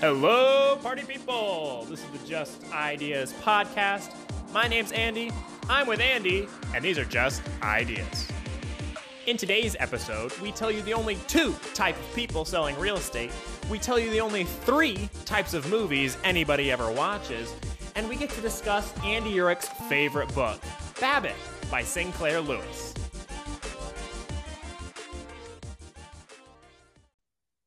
Hello, party people! This is the Just Ideas podcast. My name's Andy. I'm with Andy, and these are just ideas. In today's episode, we tell you the only two type of people selling real estate. We tell you the only three types of movies anybody ever watches, and we get to discuss Andy Urich's favorite book, Babbitt by Sinclair Lewis.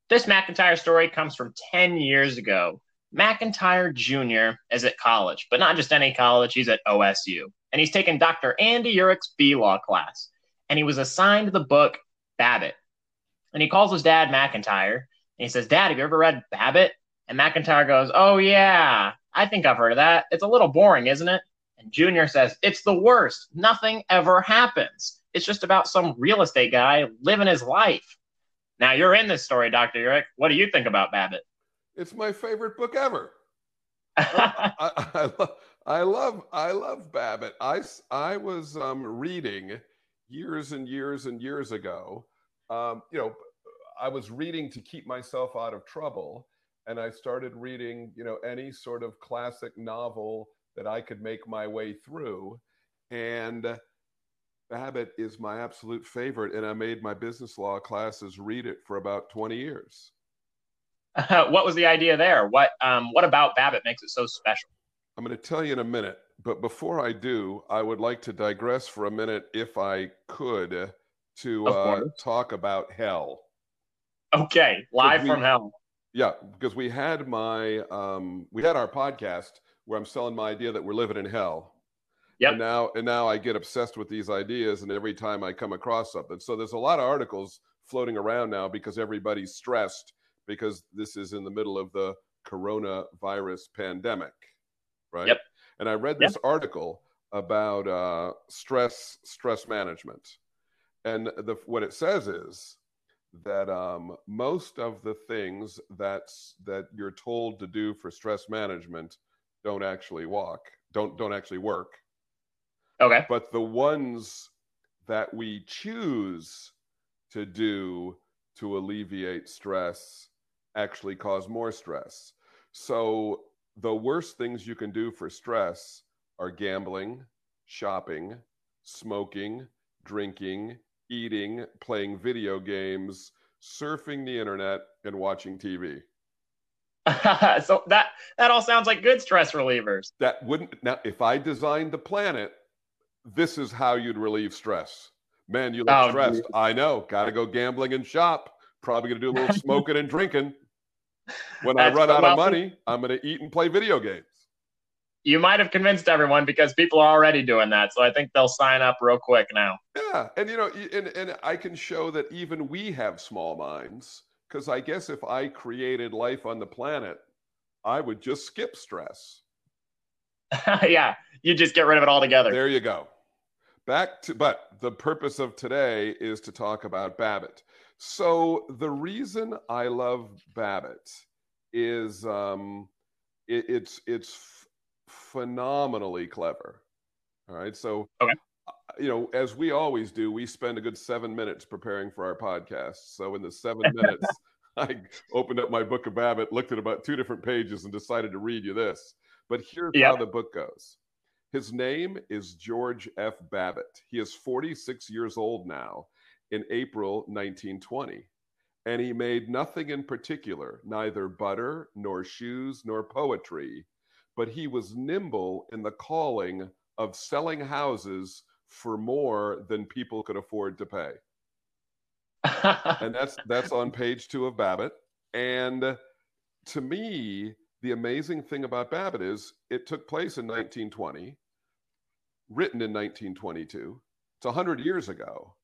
This McIntyre story comes from 10 years ago. McIntyre Jr. is at college, but not just any college, he's at OSU. And he's taken Dr. Andy Urich's B Law class. And he was assigned the book Babbitt. And he calls his dad McIntyre and he says, Dad, have you ever read Babbitt? And McIntyre goes, Oh, yeah, I think I've heard of that. It's a little boring, isn't it? And Junior says, It's the worst. Nothing ever happens. It's just about some real estate guy living his life. Now you're in this story, Dr. Eric. What do you think about Babbitt? It's my favorite book ever. I, I, I, love, I love I love Babbitt. I, I was um, reading years and years and years ago. Um, you know, I was reading to keep myself out of trouble, and I started reading, you know, any sort of classic novel that I could make my way through, and Babbitt is my absolute favorite, and I made my business law classes read it for about 20 years. what was the idea there? What um, what about Babbitt makes it so special? I'm going to tell you in a minute, but before I do, I would like to digress for a minute, if I could, to uh, talk about hell. Okay, live we, from hell. Yeah, because we had my um, we had our podcast where I'm selling my idea that we're living in hell, Yep. And now and now I get obsessed with these ideas and every time I come across something. So there's a lot of articles floating around now because everybody's stressed because this is in the middle of the coronavirus pandemic. Right? Yep. And I read this yep. article about uh, stress stress management. And the what it says is that um, most of the things that's that you're told to do for stress management don't actually walk don't don't actually work Okay. But the ones that we choose to do to alleviate stress actually cause more stress. So the worst things you can do for stress are gambling, shopping, smoking, drinking, eating, playing video games, surfing the internet, and watching TV. so that that all sounds like good stress relievers. That wouldn't now if I designed the planet this is how you'd relieve stress. Man, you look oh, stressed. Geez. I know. Got to go gambling and shop. Probably going to do a little smoking and drinking. When That's I run out of money, I'm going to eat and play video games. You might have convinced everyone because people are already doing that. So I think they'll sign up real quick now. Yeah. And, you know, and, and I can show that even we have small minds because I guess if I created life on the planet, I would just skip stress. yeah, you just get rid of it altogether. There you go. Back to, but the purpose of today is to talk about Babbitt. So the reason I love Babbitt is um, it, it's it's f- phenomenally clever. All right, so okay. You know, as we always do, we spend a good seven minutes preparing for our podcast. So in the seven minutes, I opened up my book of Babbitt, looked at about two different pages, and decided to read you this. But here's yep. how the book goes. His name is George F. Babbitt. He is 46 years old now in April 1920. And he made nothing in particular, neither butter, nor shoes, nor poetry, but he was nimble in the calling of selling houses for more than people could afford to pay. and that's that's on page two of Babbitt. And to me, the amazing thing about Babbitt is it took place in 1920, written in 1922. It's 100 years ago.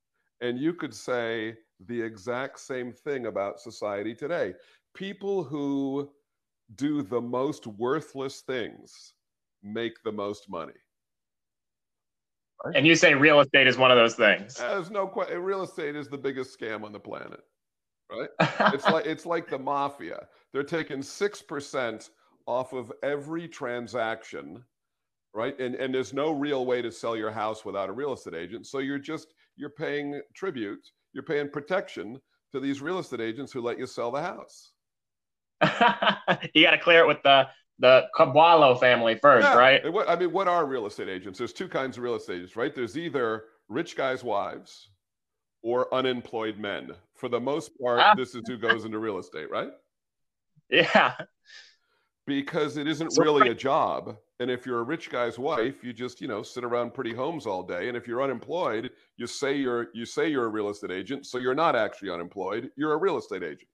And you could say the exact same thing about society today. People who do the most worthless things make the most money. And you say real estate is one of those things. There's no question. Real estate is the biggest scam on the planet right? it's like it's like the mafia. They're taking six percent off of every transaction, right? And and there's no real way to sell your house without a real estate agent. So you're just you're paying tribute, you're paying protection to these real estate agents who let you sell the house. you got to clear it with the the Caballo family first, Yeah. right? What, I mean, what are real estate agents? There's two kinds of real estate agents, right? There's either rich guys' wives or unemployed men. For the most part, Ah. this is who goes into real estate, right? Yeah. Because it isn't So- really a job. And if you're a rich guy's wife, you just, you know, sit around pretty homes all day. And if you're unemployed, you say you're you say you're a real estate agent, so you're not actually unemployed. You're a real estate agent.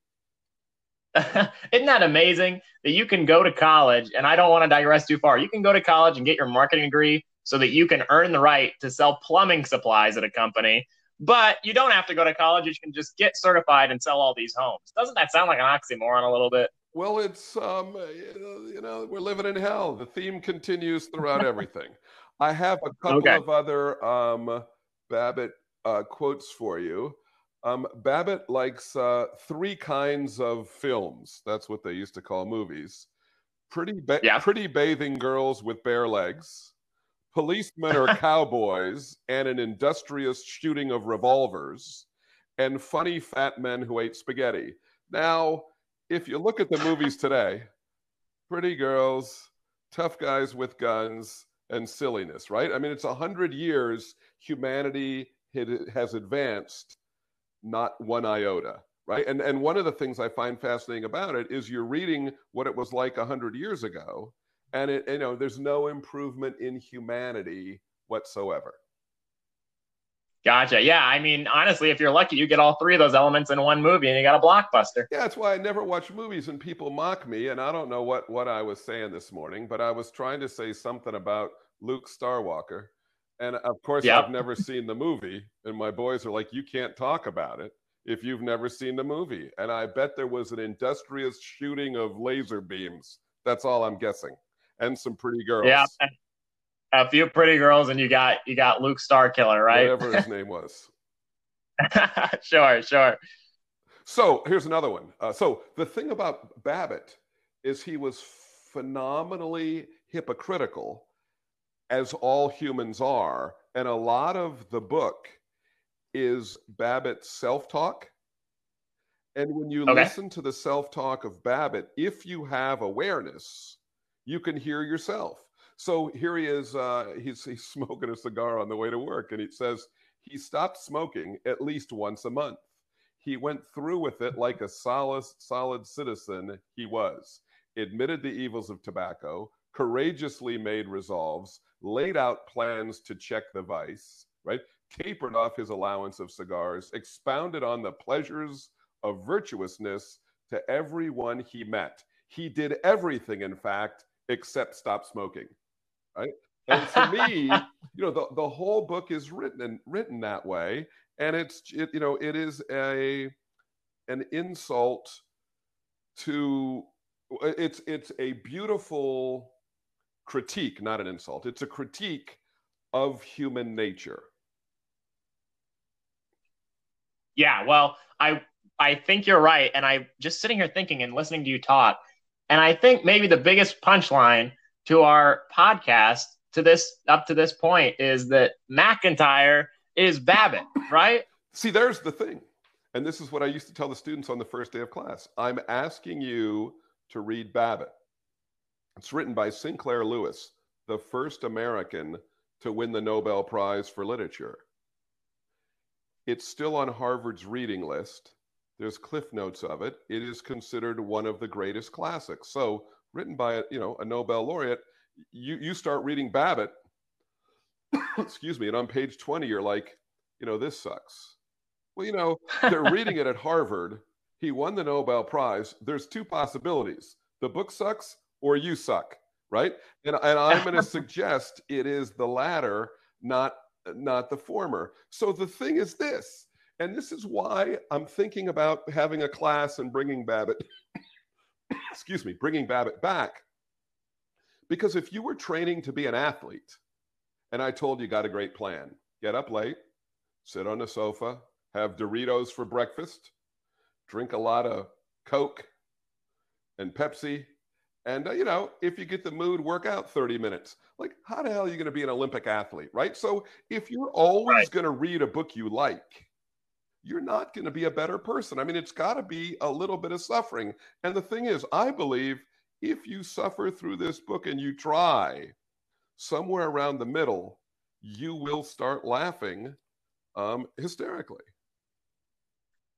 Isn't that amazing that you can go to college? And I don't want to digress too far. You can go to college and get your marketing degree so that you can earn the right to sell plumbing supplies at a company. But you don't have to go to college. You can just get certified and sell all these homes. Doesn't that sound like an oxymoron a little bit? Well, it's um, you know, we're living in hell. The theme continues throughout everything. I have a couple Okay. of other um, Babbitt uh, quotes for you. Um, Babbitt likes uh, three kinds of films. That's what they used to call movies. Pretty, ba- Yeah. pretty bathing girls with bare legs, policemen or cowboys, and an industrious shooting of revolvers, and funny fat men who ate spaghetti. Now, if you look at the movies today, pretty girls, tough guys with guns, and silliness, right? I mean, it's a hundred years humanity has advanced, not one iota, right? And and one of the things I find fascinating about it is you're reading what it was like a hundred years ago, and it you know there's no improvement in humanity whatsoever. Gotcha. Yeah. I mean, honestly, if you're lucky, you get all three of those elements in one movie and you got a blockbuster. Yeah, that's why I never watch movies and people mock me. And I don't know what, what I was saying this morning, but I was trying to say something about Luke Starwalker. And of course, Yep. I've never seen the movie. And my boys are like, you can't talk about it if you've never seen the movie. And I bet there was an industrious shooting of laser beams. That's all I'm guessing. And some pretty girls. Yeah. A few pretty girls and you got you got Luke Starkiller, right? Whatever his name was. sure, sure. So here's another one. Uh, so the thing about Babbitt is he was phenomenally hypocritical, as all humans are, and a lot of the book is Babbitt's self-talk. And when you Okay. listen to the self-talk of Babbitt, if you have awareness, you can hear yourself. So here he is. Uh, he's he's smoking a cigar on the way to work, and he says he stopped smoking at least once a month. He went through with it like a solid, solid citizen he was, admitted the evils of tobacco, courageously made resolves, laid out plans to check the vice, right? Tapered off his allowance of cigars, expounded on the pleasures of virtuousness to everyone he met. He did everything, in fact, except stop smoking, right? And to me, you know, the, the whole book is written and written that way. And it's it, you know it is a an insult to it's it's a beautiful critique not an insult. It's a critique of human nature. Yeah, well, I I think you're right, and I just sitting here thinking and listening to you talk, and I think maybe the biggest punchline to our podcast to this up to this point is that McIntyre is Babbitt, right? see there's the thing. And this is what i used to tell the students on the first day of class. I'm asking you to read babbitt. It's written by sinclair lewis the first american to win the nobel prize for literature. It's still on harvard's reading list there's cliff notes of it. It is considered one of the greatest classics. So written by a, you know a nobel laureate you you start reading babbitt excuse me and on page 20 you're like you know this sucks. Well you know they're reading it at harvard. He won the nobel prize. There's two possibilities. The book sucks or you suck right? And, and i'm going to suggest it is the latter not not the former. So the thing is this and this is why i'm thinking about having a class and bringing babbitt excuse me bringing babbitt back. Because if you were training to be an athlete and i told you got a great plan. Get up late sit on the sofa have doritos for breakfast drink a lot of coke and pepsi and uh, you know if you get the mood work out 30 minutes. Like how the hell are you going to be an olympic athlete right? So if you're always Right. going to read a book you like you're not going to be a better person. I mean, it's got to be a little bit of suffering. And the thing is, I believe if you suffer through this book and you try somewhere around the middle, you will start laughing um, hysterically.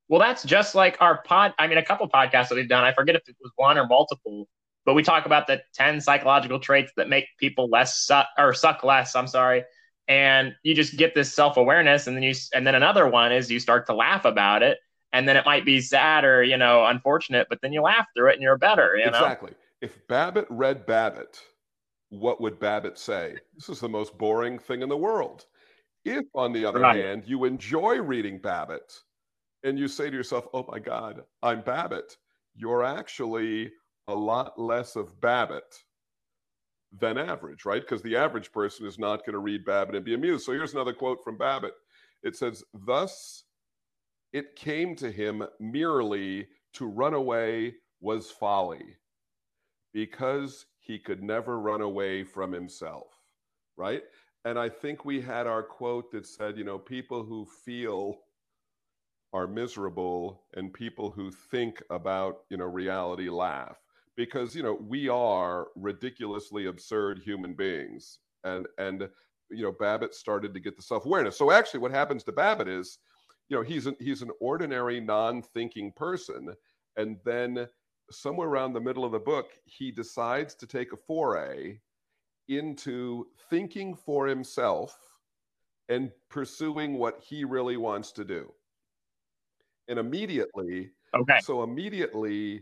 Well, that's just like our pod. I mean, a couple podcasts that we've done. I forget if it was one or multiple, but we talk about the 10 psychological traits that make people less suck or suck less. I'm sorry. And you just get this self awareness. And then you, and then another one is you start to laugh about it. And then it might be sad or, you know, unfortunate, but then you laugh through it and you're better. You exactly. Know? If Babbitt read Babbitt, what would Babbitt say? This is the most boring thing in the world. If, on the other right. hand, you enjoy reading Babbitt and you say to yourself, oh my God, I'm Babbitt, you're actually a lot less of Babbitt than average, right? Because the average person is not going to read Babbitt and be amused. So here's another quote from Babbitt. It says, Thus it came to him merely to run away was folly because he could never run away from himself, right? And I think we had our quote that said, you know, people who feel are miserable and people who think about, you know, reality laugh because, you know, we are ridiculously absurd human beings. And, and, you know, Babbitt started to get the self awareness. So actually, what happens to Babbitt is, you know, he's an, he's an ordinary, non thinking person. And then somewhere around the middle of the book, he decides to take a foray into thinking for himself and pursuing what he really wants to do. And immediately, okay. So immediately,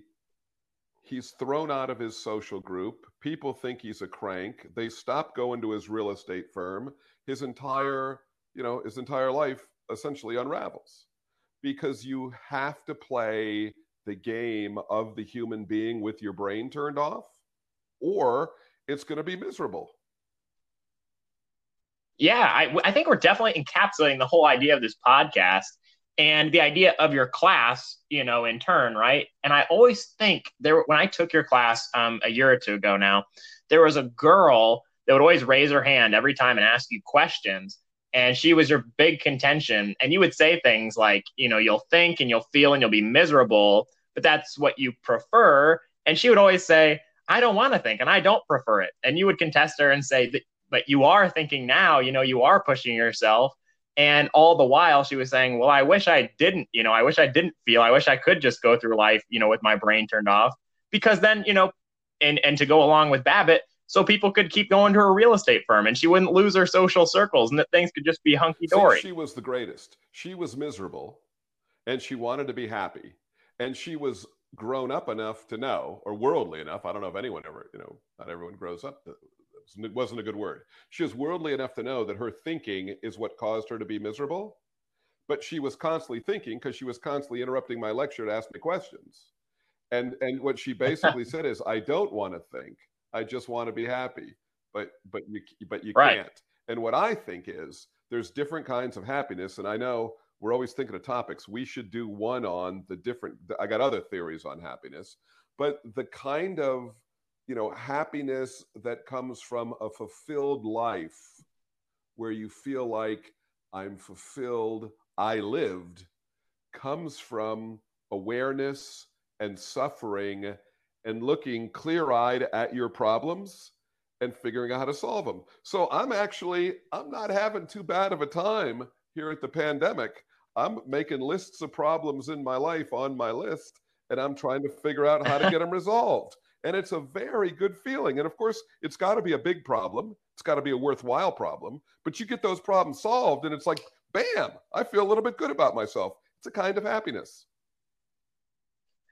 he's thrown out of his social group. People think he's a crank. They stop going to his real estate firm. His entire, you know, his entire life essentially unravels because you have to play the game of the human being with your brain turned off, or it's going to be miserable. Yeah, I, I think we're definitely encapsulating the whole idea of this podcast and the idea of your class, you know, in turn, right? And I always think there when I took your class um, a year or two ago now, there was a girl that would always raise her hand every time and ask you questions. And she was your big contention. And you would say things like, you know, you'll think and you'll feel and you'll be miserable, but that's what you prefer. And she would always say, I don't want to think and I don't prefer it. And you would contest her and say, but you are thinking now, you know, you are pushing yourself. And all the while she was saying, well, I wish I didn't, you know, I wish I didn't feel, I wish I could just go through life, you know, with my brain turned off because then, you know, and, and to go along with Babbitt, so people could keep going to her real estate firm and she wouldn't lose her social circles and that things could just be hunky dory. She was the greatest. She was miserable and she wanted to be happy. And she was grown up enough to know, or worldly enough. I don't know if anyone ever, you know, not everyone grows up. It wasn't a good word. She was worldly enough to know that her thinking is what caused her to be miserable. But she was constantly thinking because she was constantly interrupting my lecture to ask me questions. And and what she basically said is, I don't want to think. I just want to be happy. But but you but you right. can't. And what I think is there's different kinds of happiness. And I know we're always thinking of topics. We should do one on the different. I got other theories on happiness, but the kind of you know happiness that comes from a fulfilled life, where you feel like I'm fulfilled, I lived, comes from awareness and suffering and looking clear eyed at your problems and figuring out how to solve them. So I'm actually I'm not having too bad of a time here at the pandemic. I'm making lists of problems in my life on my list, and I'm trying to figure out how to get them resolved. And it's a very good feeling. And of course, it's got to be a big problem. It's got to be a worthwhile problem. But you get those problems solved, and it's like, bam, I feel a little bit good about myself. It's a kind of happiness.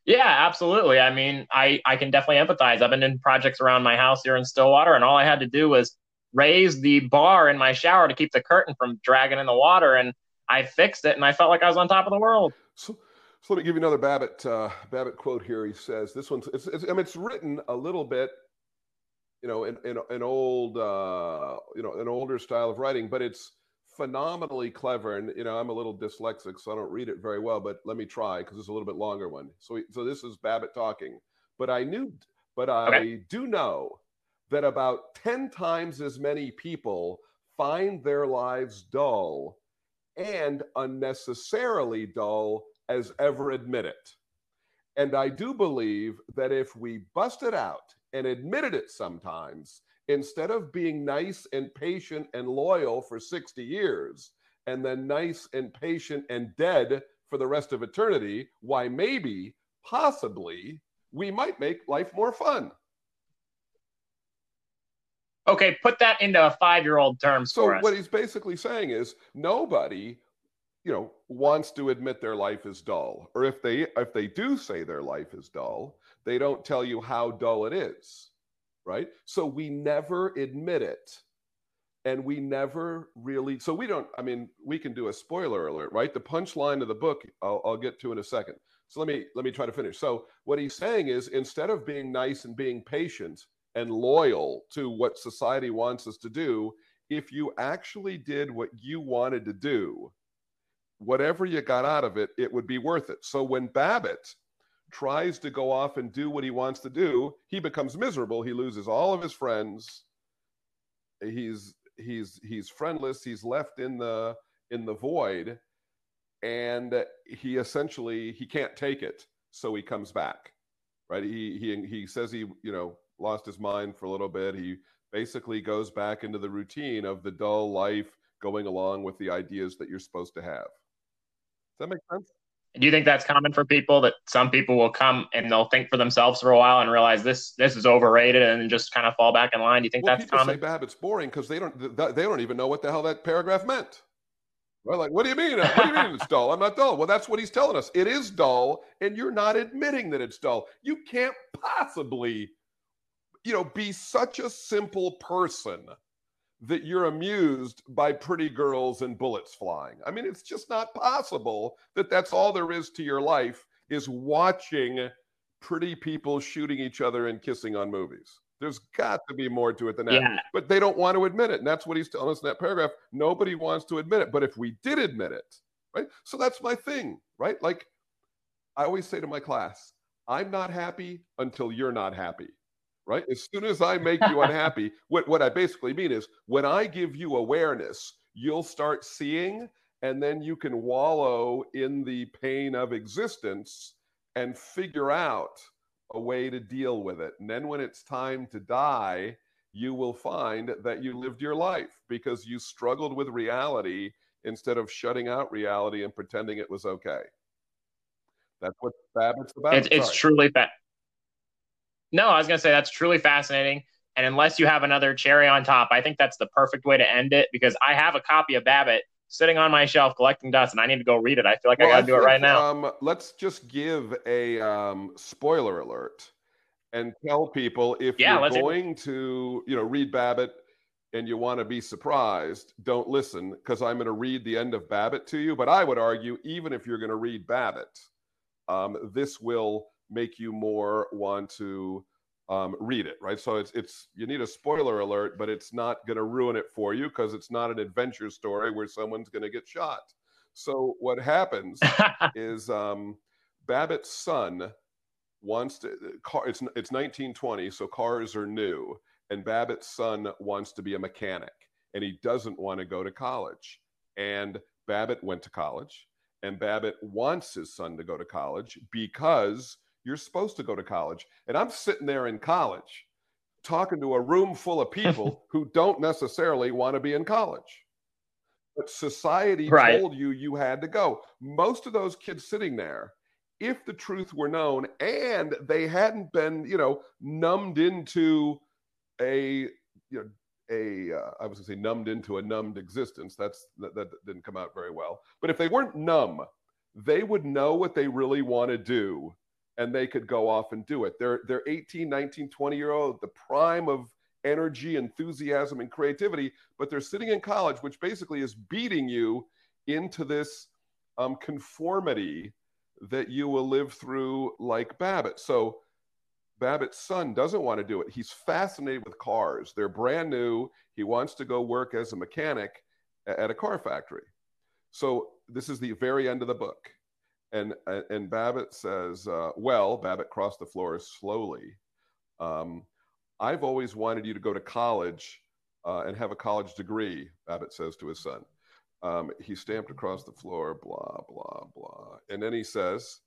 Yeah, absolutely. I mean, I, I can definitely empathize. I've been in projects around my house here in Stillwater, and all I had to do was raise the bar in my shower to keep the curtain from dragging in the water. And I fixed it and I felt like I was on top of the world. So, so let me give you another Babbitt uh, Babbitt quote here. He says this one's it's, it's, I mean it's written a little bit, you know, in, in an old uh, you know an older style of writing, but it's phenomenally clever. And you know I'm a little dyslexic, so I don't read it very well. But let me try because it's a little bit longer one. So so this is Babbitt talking. But I knew, but I okay. do know that about ten times as many people find their lives dull and unnecessarily dull as ever admit it. And I do believe that if we bust it out and admitted it sometimes, instead of being nice and patient and loyal for 60 years, and then nice and patient and dead for the rest of eternity, why maybe, possibly, we might make life more fun. Okay, put that into a five year old terms so for us. what he's basically saying is nobody you know wants to admit their life is dull or if they if they do say their life is dull they don't tell you how dull it is right? So we never admit it and we never really so we don't i mean we can do a spoiler alert right? The punchline of the book I'll, I'll get to in a second. So let me let me try to finish. So what he's saying is instead of being nice and being patient and loyal to what society wants us to do if you actually did what you wanted to do whatever you got out of it it would be worth it. So when babbitt tries to go off and do what he wants to do he becomes miserable. He loses all of his friends. He's he's he's friendless. He's left in the in the void. And he essentially he can't take it. So he comes back right? He he he says he you know lost his mind for a little bit. He basically goes back into the routine of the dull life going along with the ideas that you're supposed to have that make sense Do you think that's common for people that some people will come and they'll think for themselves for a while and realize this this is overrated and just kind of fall back in line? Do you think well, that's people common? say Babbitt's boring because they don't they don't even know what the hell that paragraph meant. Well, like, what do you mean? What do you mean it's dull? I'm not dull. Well, that's what he's telling us. It is dull, and you're not admitting that it's dull. You can't possibly, you know, be such a simple person that you're amused by pretty girls and bullets flying. I mean, it's just not possible that that's all there is to your life is watching pretty people shooting each other and kissing on movies. There's got to be more to it than that. Yeah. But they don't want to admit it. And that's what he's telling us in that paragraph. Nobody wants to admit it. But if we did admit it, right? So that's my thing, right? Like I always say to my class, I'm not happy until you're not happy right? As soon as I make you unhappy, what, what I basically mean is when I give you awareness, you'll start seeing, and then you can wallow in the pain of existence and figure out a way to deal with it. And then when it's time to die, you will find that you lived your life because you struggled with reality instead of shutting out reality and pretending it was okay. That's what Babbitt's about. It's, it's Sorry. truly fa- No, I was gonna say that's truly fascinating. And unless you have another cherry on top, I think that's the perfect way to end it because I have a copy of Babbitt sitting on my shelf collecting dust, and I need to go read it. I feel like I gotta do it right now. Um, let's just give a um, spoiler alert and tell people if Yeah, you're going to, you know, read Babbitt and you want to be surprised, don't listen because I'm going to read the end of Babbitt to you. But I would argue, even if you're going to read Babbitt, um, this will make you more want to um, read it, right? So it's it's you need a spoiler alert, but it's not going to ruin it for you because it's not an adventure story where someone's going to get shot. So what happens is um, Babbitt's son wants to car. It's it's 1920, so cars are new, and Babbitt's son wants to be a mechanic, and he doesn't want to go to college. And Babbitt went to college, and Babbitt wants his son to go to college because you're supposed to go to college. And I'm sitting there in college, talking to a room full of people who don't necessarily want to be in college. But society Right. told you you had to go. Most of those kids sitting there, if the truth were known and they hadn't been, you know, numbed into a, you know, a uh, I was going to say numbed into a numbed existence. That's that, that didn't come out very well. But if they weren't numb, they would know what they really want to do and they could go off and do it. They're they're 18, 19, 20 year old, the prime of energy, enthusiasm, and creativity, but they're sitting in college, which basically is beating you into this um, conformity that you will live through like Babbitt. So Babbitt's son doesn't want to do it. He's fascinated with cars. They're brand new. He wants to go work as a mechanic at a car factory. So this is the very end of the book. And, and Babbitt says, uh, Well, Babbitt crossed the floor slowly. Um, I've always wanted you to go to college uh, and have a college degree, Babbitt says to his son. Um, he stamped across the floor, blah, blah, blah. And then he says,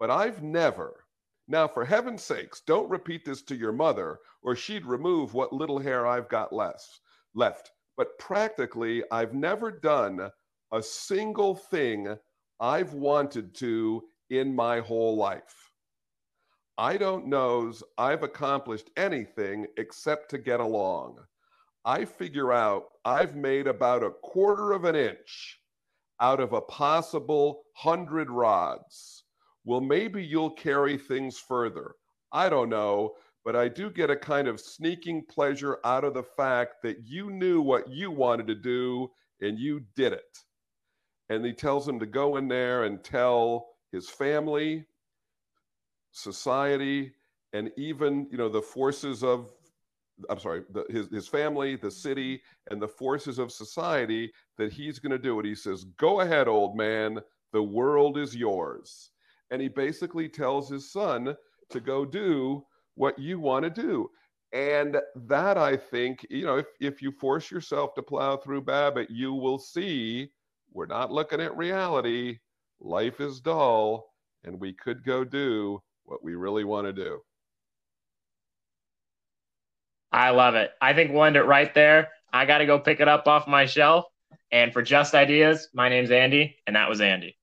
But I've never, now for heaven's sakes, don't repeat this to your mother, or she'd remove what little hair I've got less, left. But practically, I've never done a single thing I've wanted to in my whole life. I don't know I've accomplished anything except to get along. I figure out I've made about a quarter of an inch out of a possible hundred rods. Well, maybe you'll carry things further. I don't know, but I do get a kind of sneaking pleasure out of the fact that you knew what you wanted to do and you did it. And he tells him to go in there and tell his family, society, and even you know the forces of I'm sorry, the, his, his family, the city, and the forces of society that he's going to do it. He says, Go ahead, old man, the world is yours. And he basically tells his son to go do what you want to do. And that I think, you know, if, if you force yourself to plow through Babbitt, you will see we're not looking at reality. Life is dull, and we could go do what we really want to do. I love it. I think we'll end it right there. I got to go pick it up off my shelf. And for Just Ideas, my name's Andy, and that was Andy.